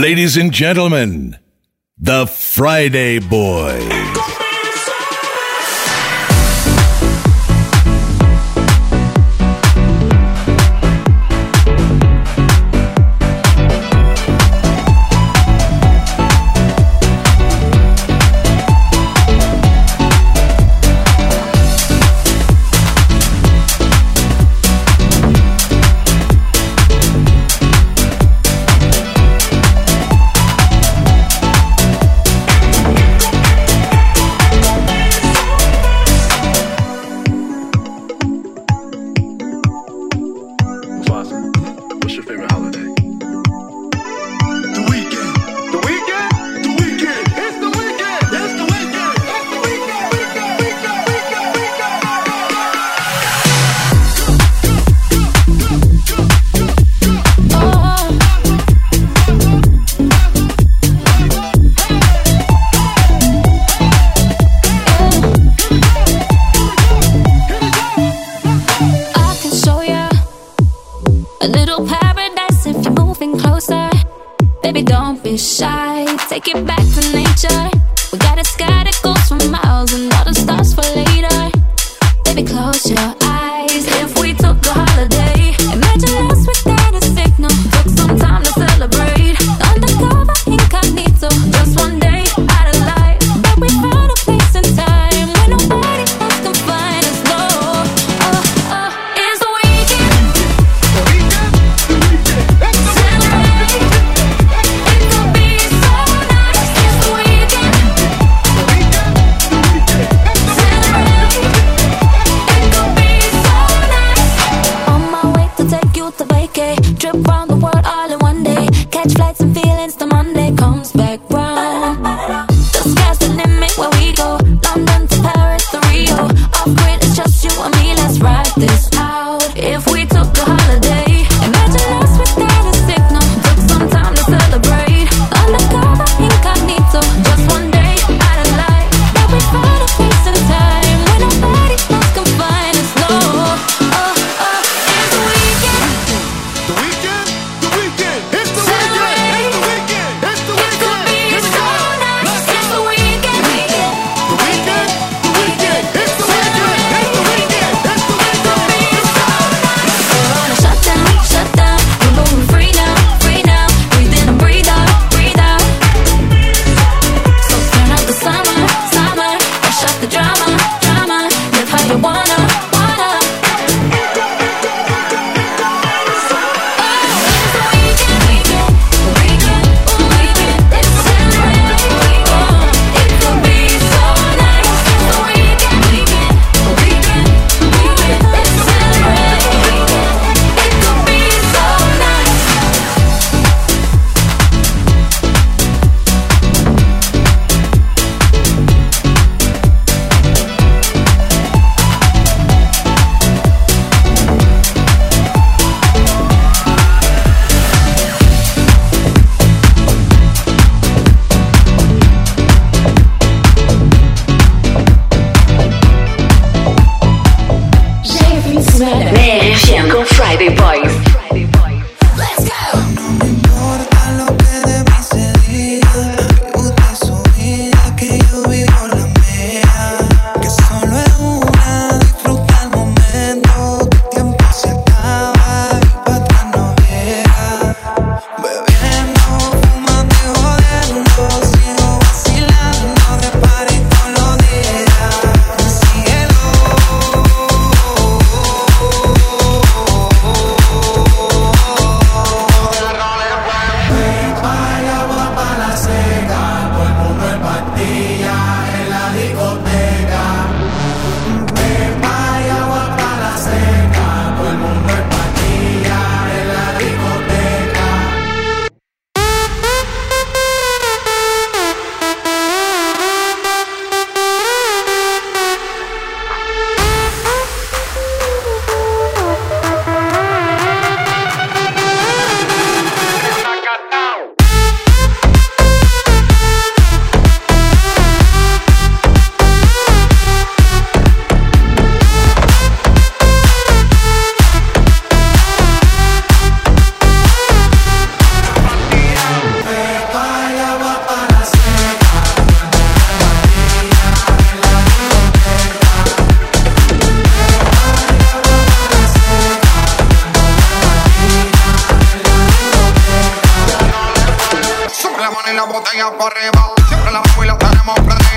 Ladies and gentlemen, the Friday Boy. Botella por arriba. Siempre la y la tenemos prendida.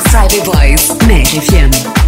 Friday Boys na RFM.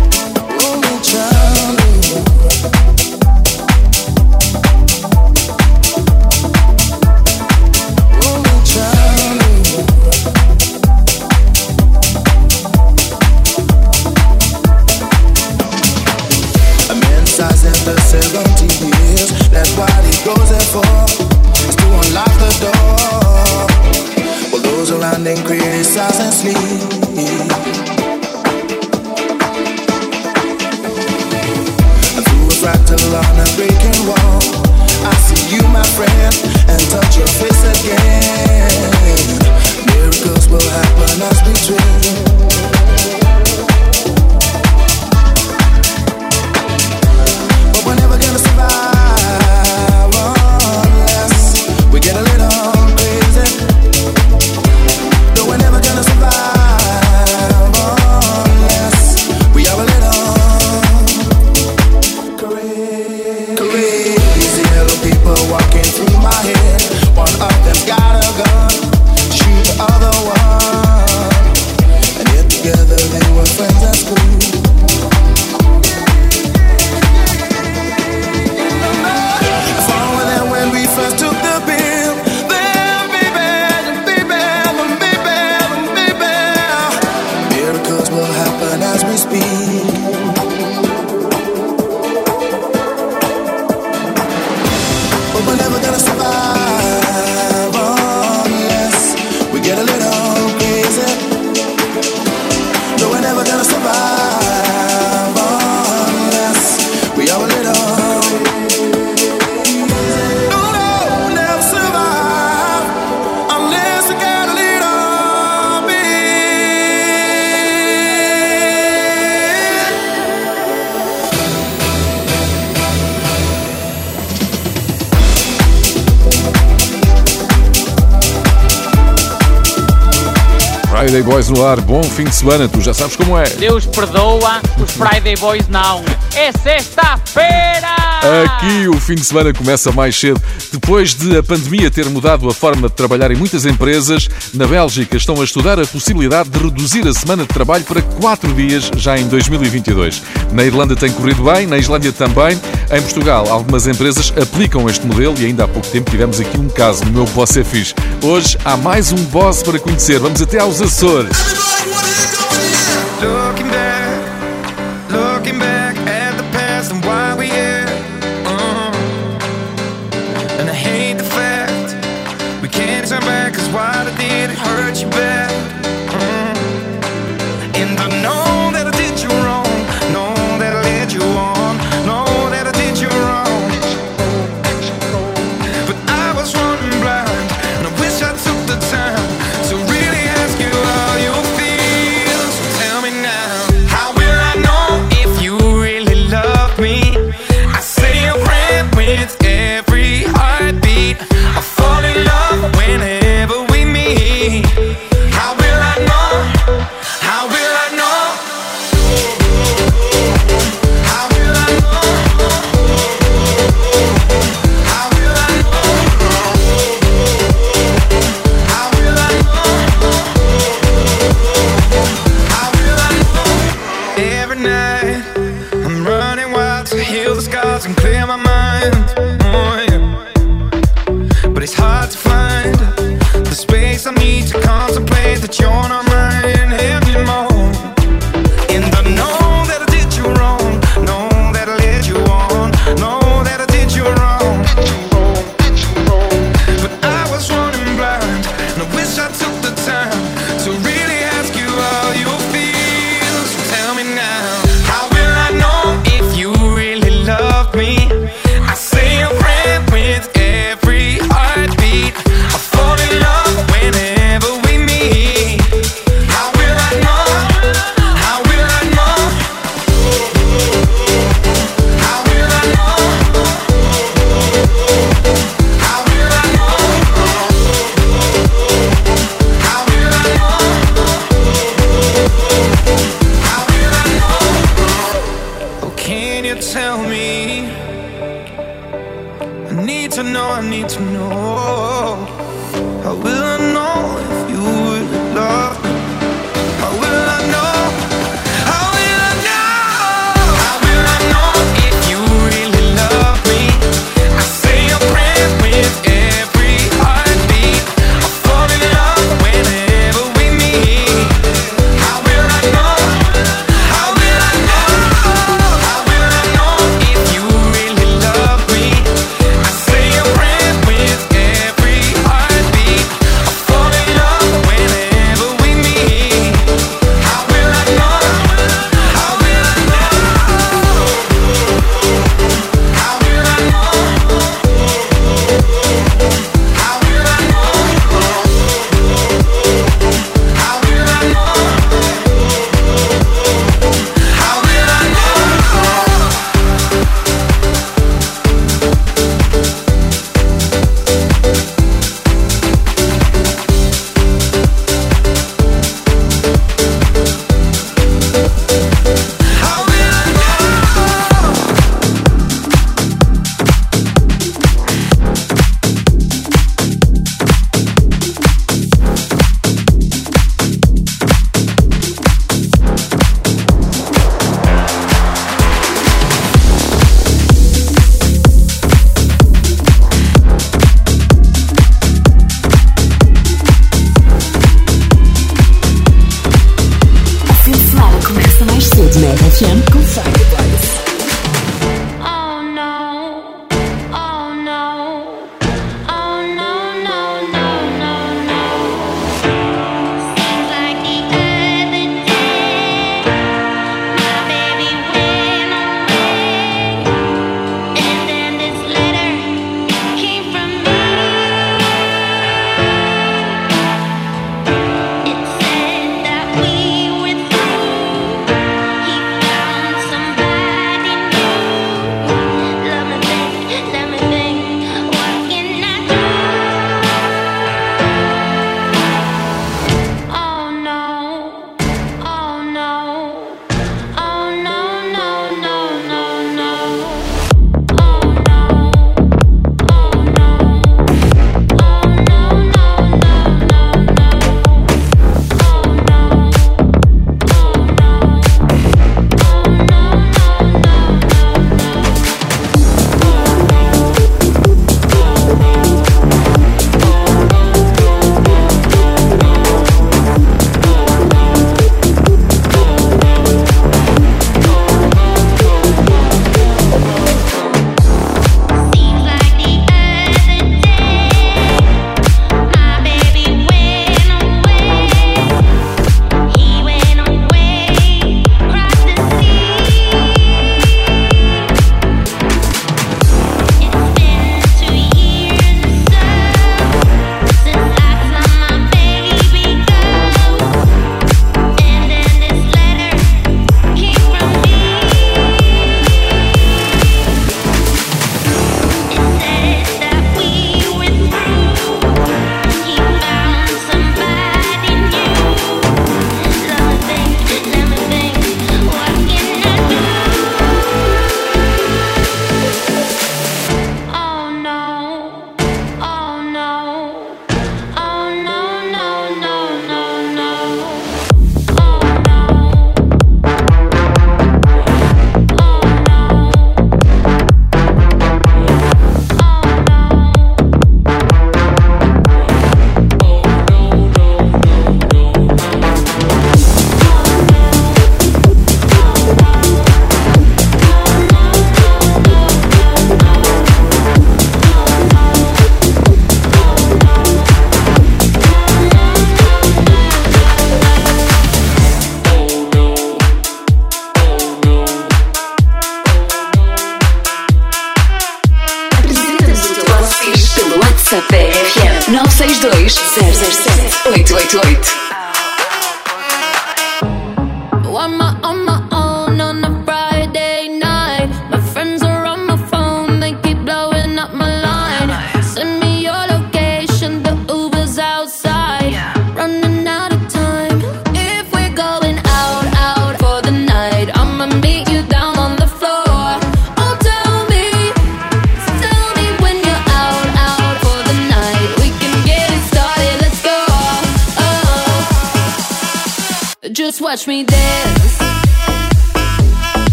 Friday Boys no ar, bom fim de semana, tu já sabes como é. Deus perdoa, os Friday Boys não. É sexta-feira! Aqui o fim de semana começa mais cedo. Depois de a pandemia ter mudado a forma de trabalhar em muitas empresas, na Bélgica estão a estudar a possibilidade de reduzir a semana de trabalho para 4 dias já em 2022. Na Irlanda tem corrido bem, na Islândia também. Em Portugal, algumas empresas aplicam este modelo e ainda há pouco tempo tivemos aqui um caso no meu Boss é Fixe. Hoje há mais um boss para conhecer. Vamos até aos Açores.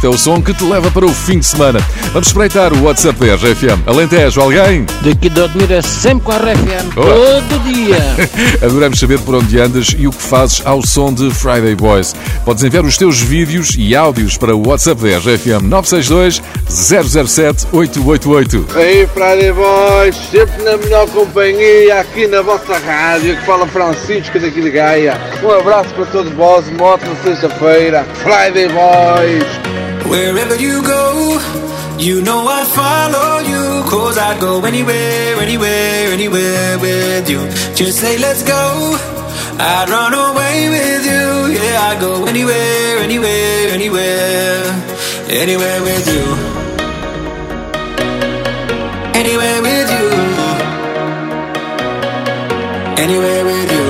Este é o som que te leva para o fim de semana. Vamos espreitar o WhatsApp da RFM. Alentejo, alguém? Daqui de Odmira é sempre com a RFM, todo dia. Adoramos saber por onde andas e o que fazes ao som de Friday Boys. Podes enviar os teus vídeos e áudios para o WhatsApp da RFM 962 007 888. Aí, Friday Boys, sempre na melhor companhia, aqui na vossa rádio, que fala Francisco daqui de Gaia. Um abraço para todos vós, uma ótima sexta-feira. Friday Boys! Wherever you go, you know I'd follow you. Cause I'd go anywhere, anywhere, anywhere with you. Just say, let's go. I'd run away with you. Yeah, I'd go anywhere, anywhere, anywhere. Anywhere with you. Anywhere with you. Anywhere with you.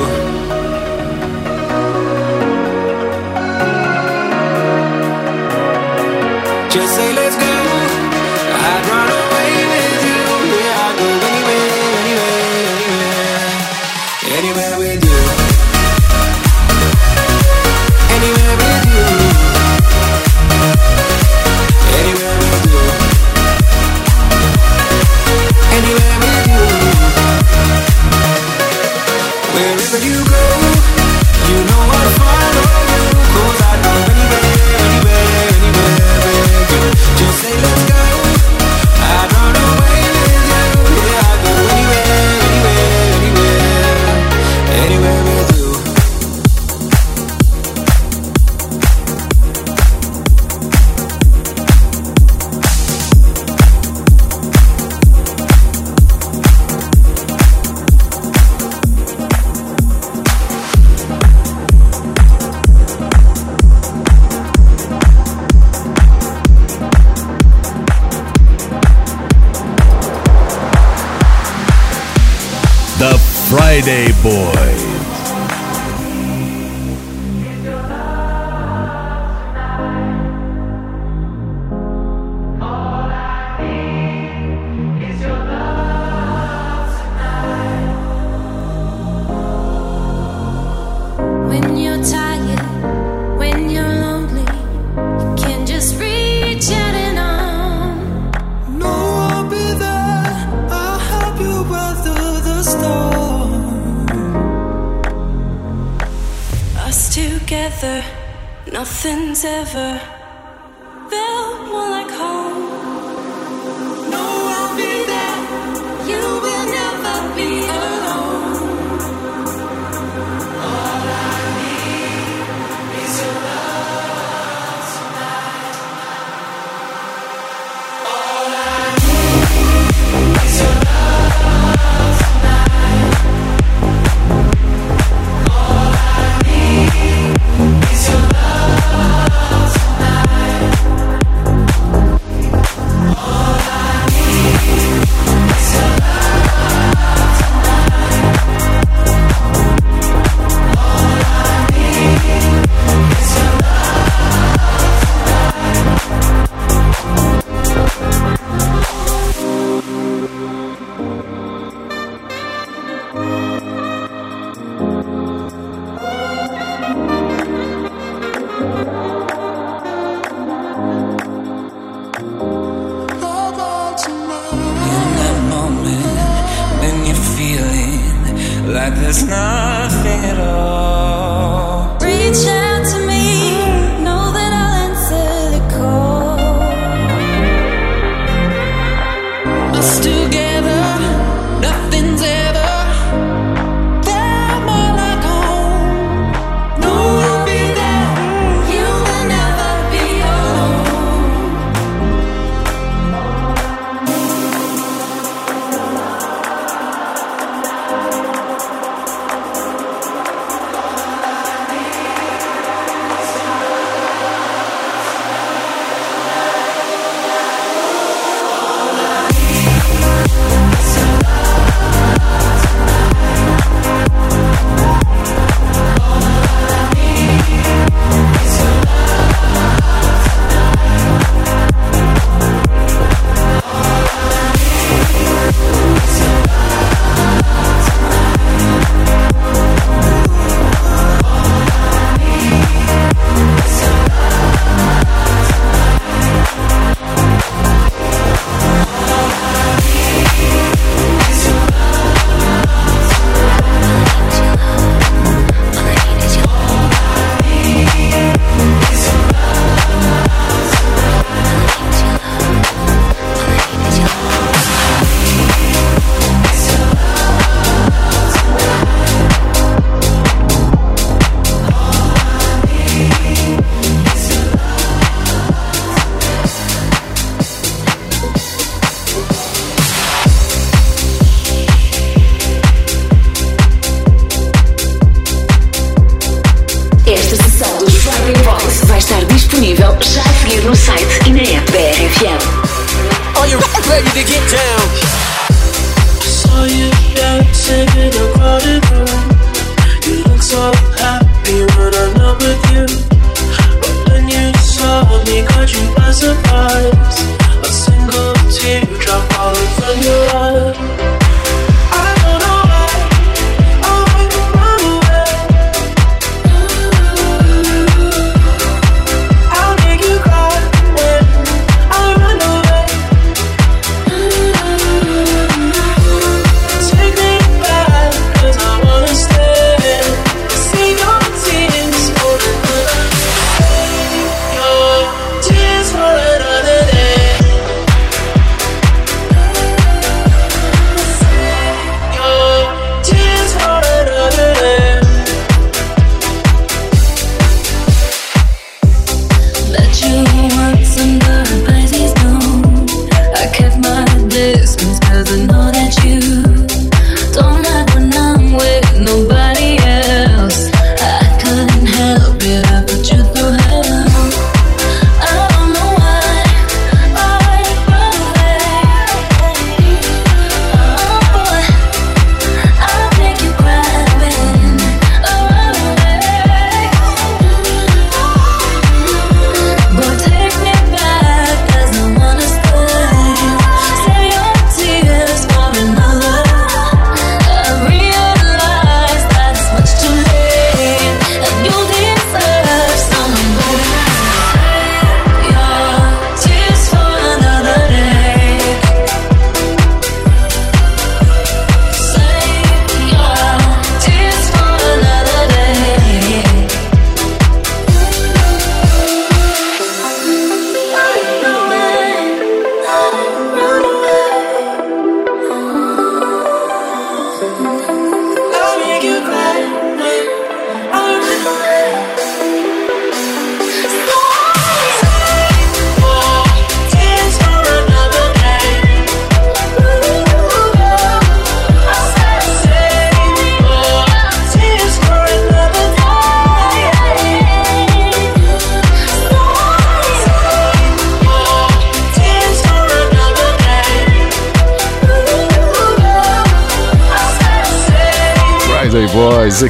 Friday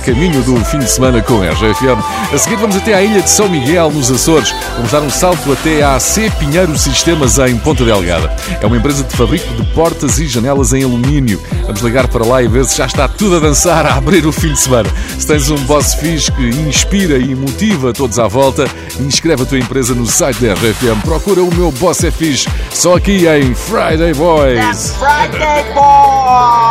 caminho do fim de semana com a RGFM. A seguir vamos até à ilha de São Miguel, nos Açores. Vamos dar um salto até à C Pinheiro Sistemas, em Ponta Delgada. É uma empresa de fabrico de portas e janelas em alumínio. Vamos ligar para lá e ver se já está tudo a dançar, a abrir o fim de semana. Se tens um boss fixe que inspira e motiva todos à volta, inscreve a tua empresa no site da RFM. Procura o meu boss é fixe, só aqui em Friday Boys. That's Friday Boys!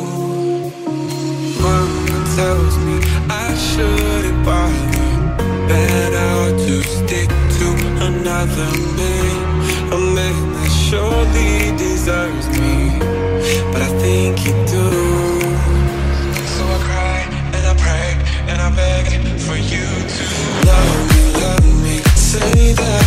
Should it bother Better to stick to another me, A man that surely deserves me. But I think you do. So I cry and I pray and I beg for you to Love me, love me, say that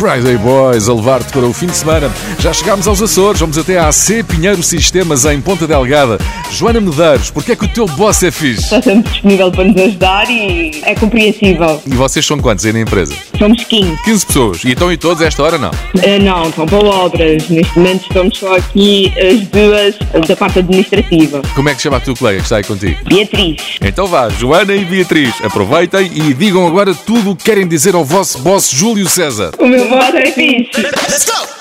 Friday Boys a levar-te para o fim de semana. Já chegámos aos Açores, vamos até à AC Pinheiro Sistemas em Ponta Delgada. Joana Medeiros, porque é que o teu boss é fixe? Está sempre disponível para nos ajudar e é compreensível. E vocês são quantos aí na empresa? Somos 15. 15 pessoas. E estão em todos esta hora, não? Uh, não, estão para obras. Neste momento estamos só aqui as duas da parte administrativa. Como é que chama a tua colega que está aí contigo? Beatriz. Então vá, Joana e Beatriz, aproveitem e digam agora tudo o que querem dizer ao vosso boss Júlio César. O meu boss é fixe. Let's go!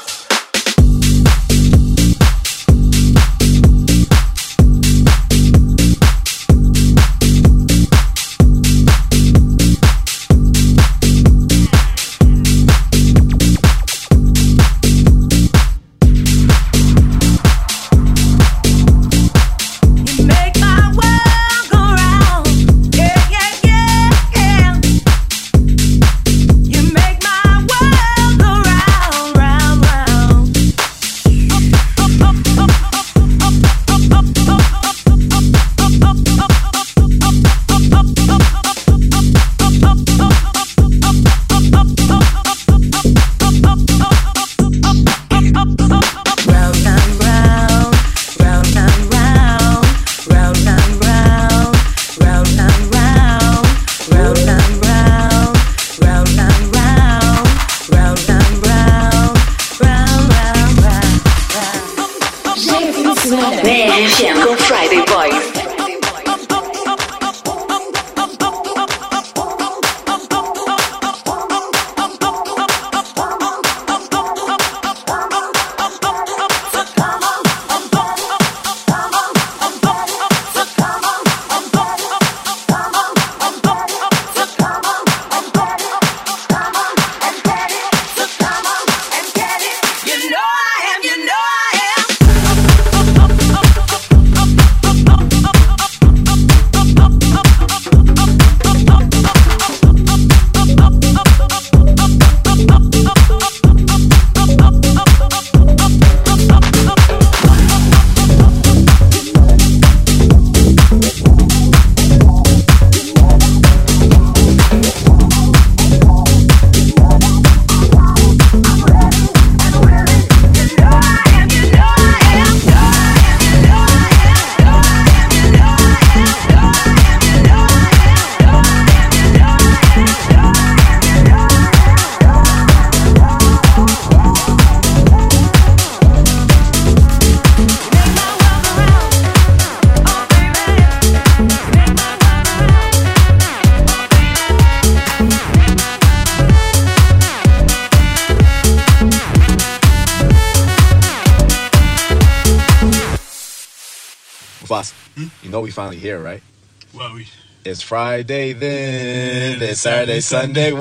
Friday then, it's Saturday, Sunday.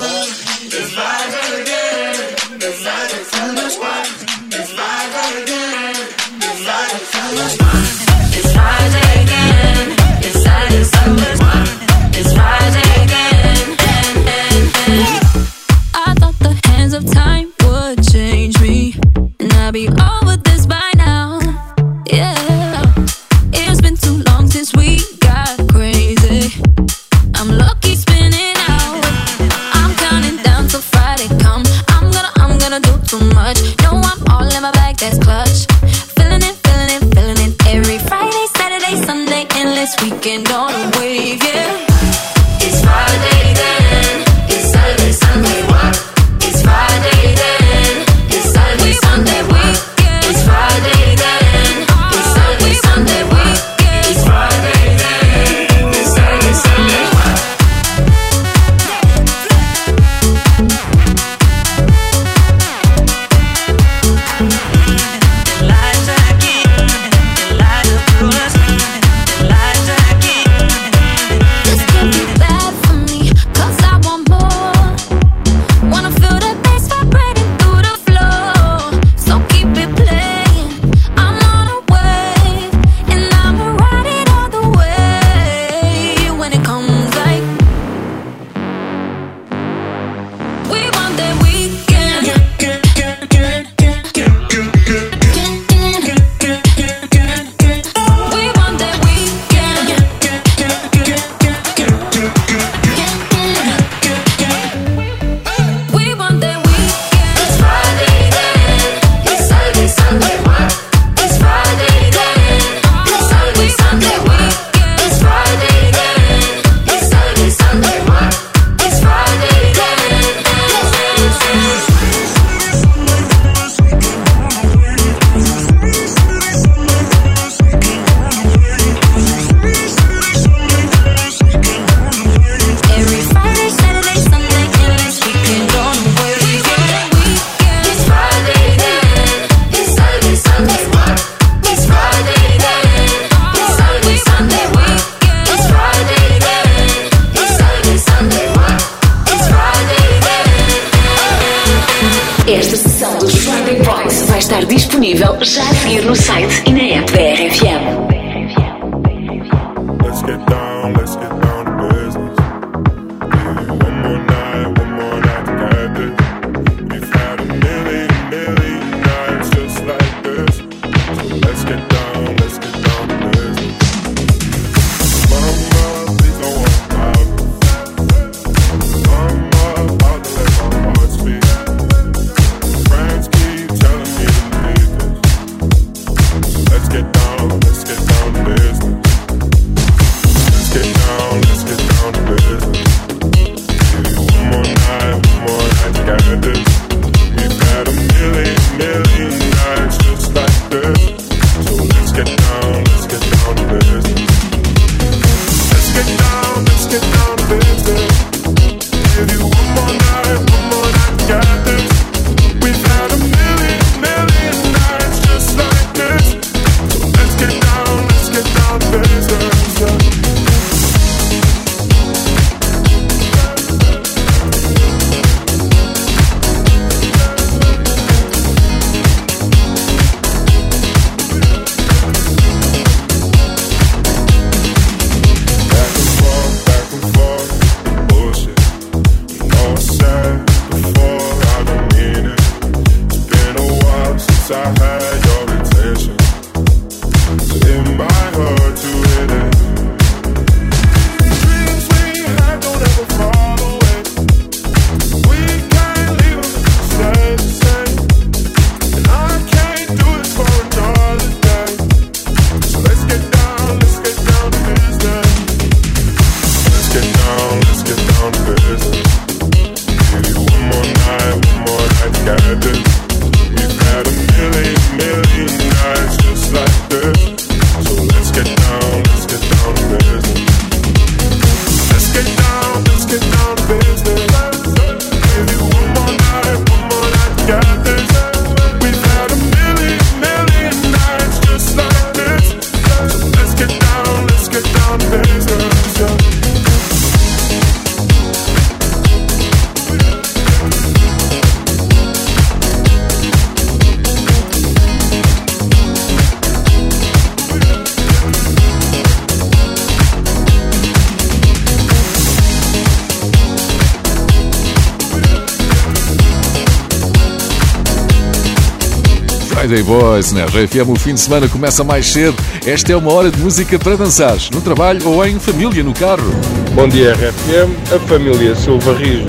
Boys na RFM. O fim de semana começa mais cedo. Esta é uma hora de música para dançar, no trabalho ou em família, no carro. Bom dia, RFM. A família Silva Rijo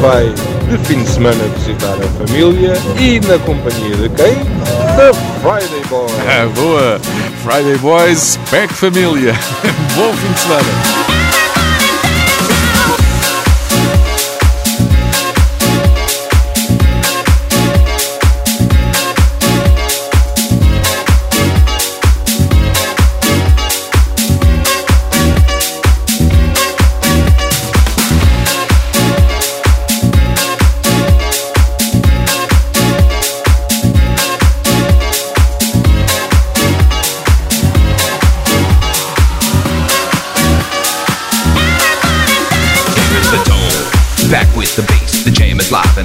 vai de fim de semana visitar a família e na companhia de quem? Da Friday Boys. Ah, boa! Friday Boys, Pack Família. Bom fim de semana.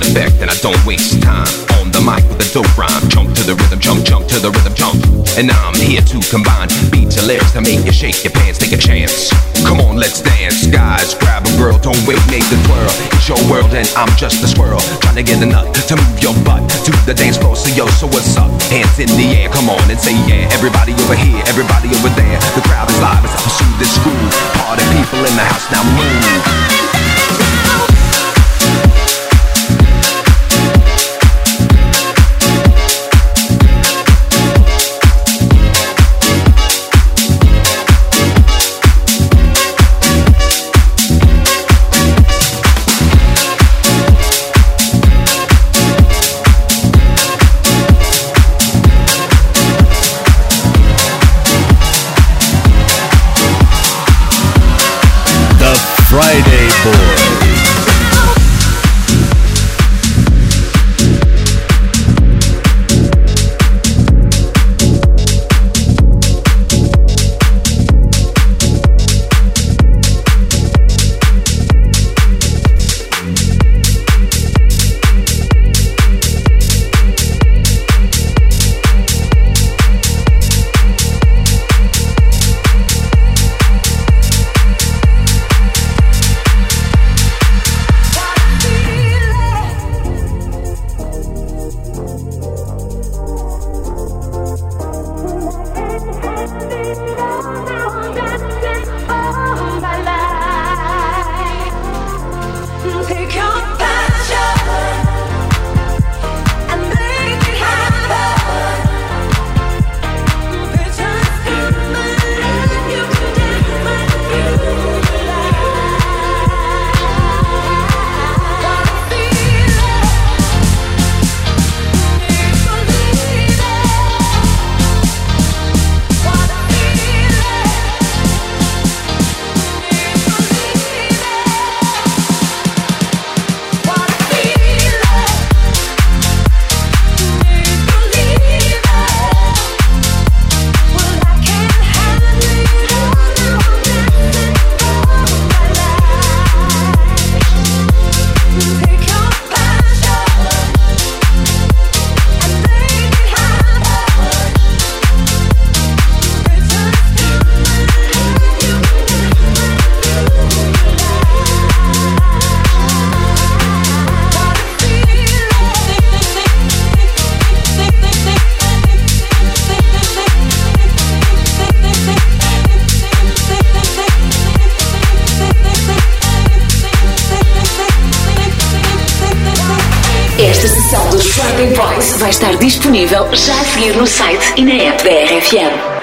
Effect, and I don't waste time on the mic with a dope rhyme. Jump to the rhythm, jump, jump to the rhythm, jump. And I'm here to combine beats and lyrics to make you shake your pants, take a chance. Come on, let's dance, guys. Grab a girl, don't wait, make the twirl. It's your world, and I'm just a squirrel trying to get a nut to move your butt to the dance floor. So yo, so what's up? Hands in the air, come on and say yeah. Everybody over here, everybody over there. The crowd is live as I pursue this groove. Party people in the house now move. Friday Boys. Estar disponível já a seguir no site e na app da RFM.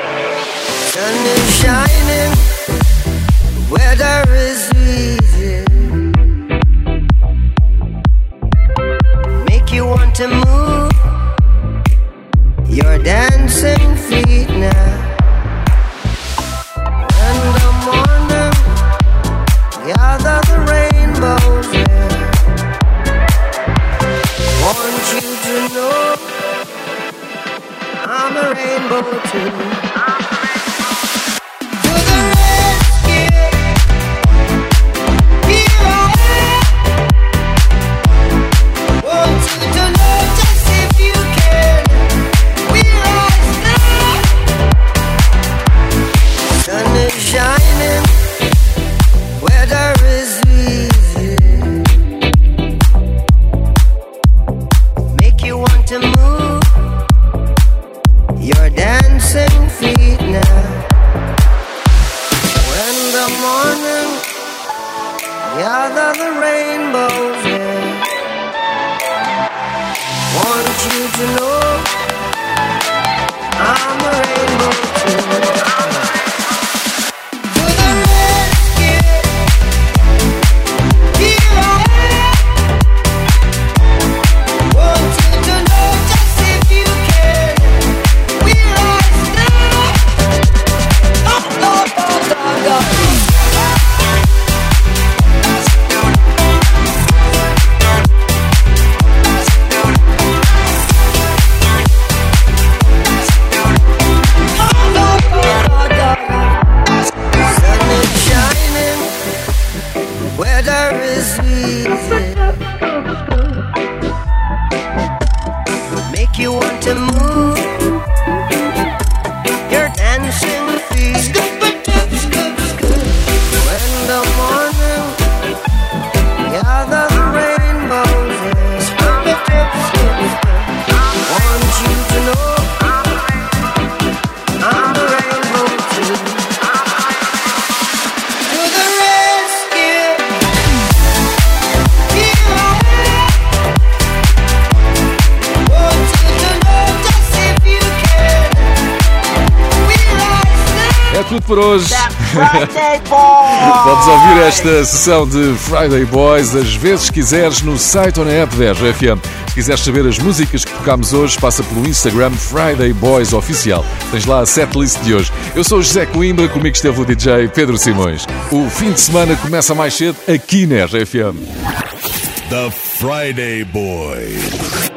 Por hoje. Friday Boys! Podes ouvir esta sessão de Friday Boys as vezes quiseres no site ou na app da RFM. Se quiseres saber as músicas que tocámos hoje, passa pelo Instagram Friday Boys Oficial. Tens lá a setlist de hoje. Eu sou o José Coimbra, comigo esteve o DJ Pedro Simões. O fim de semana começa mais cedo aqui na RFM. The Friday Boys.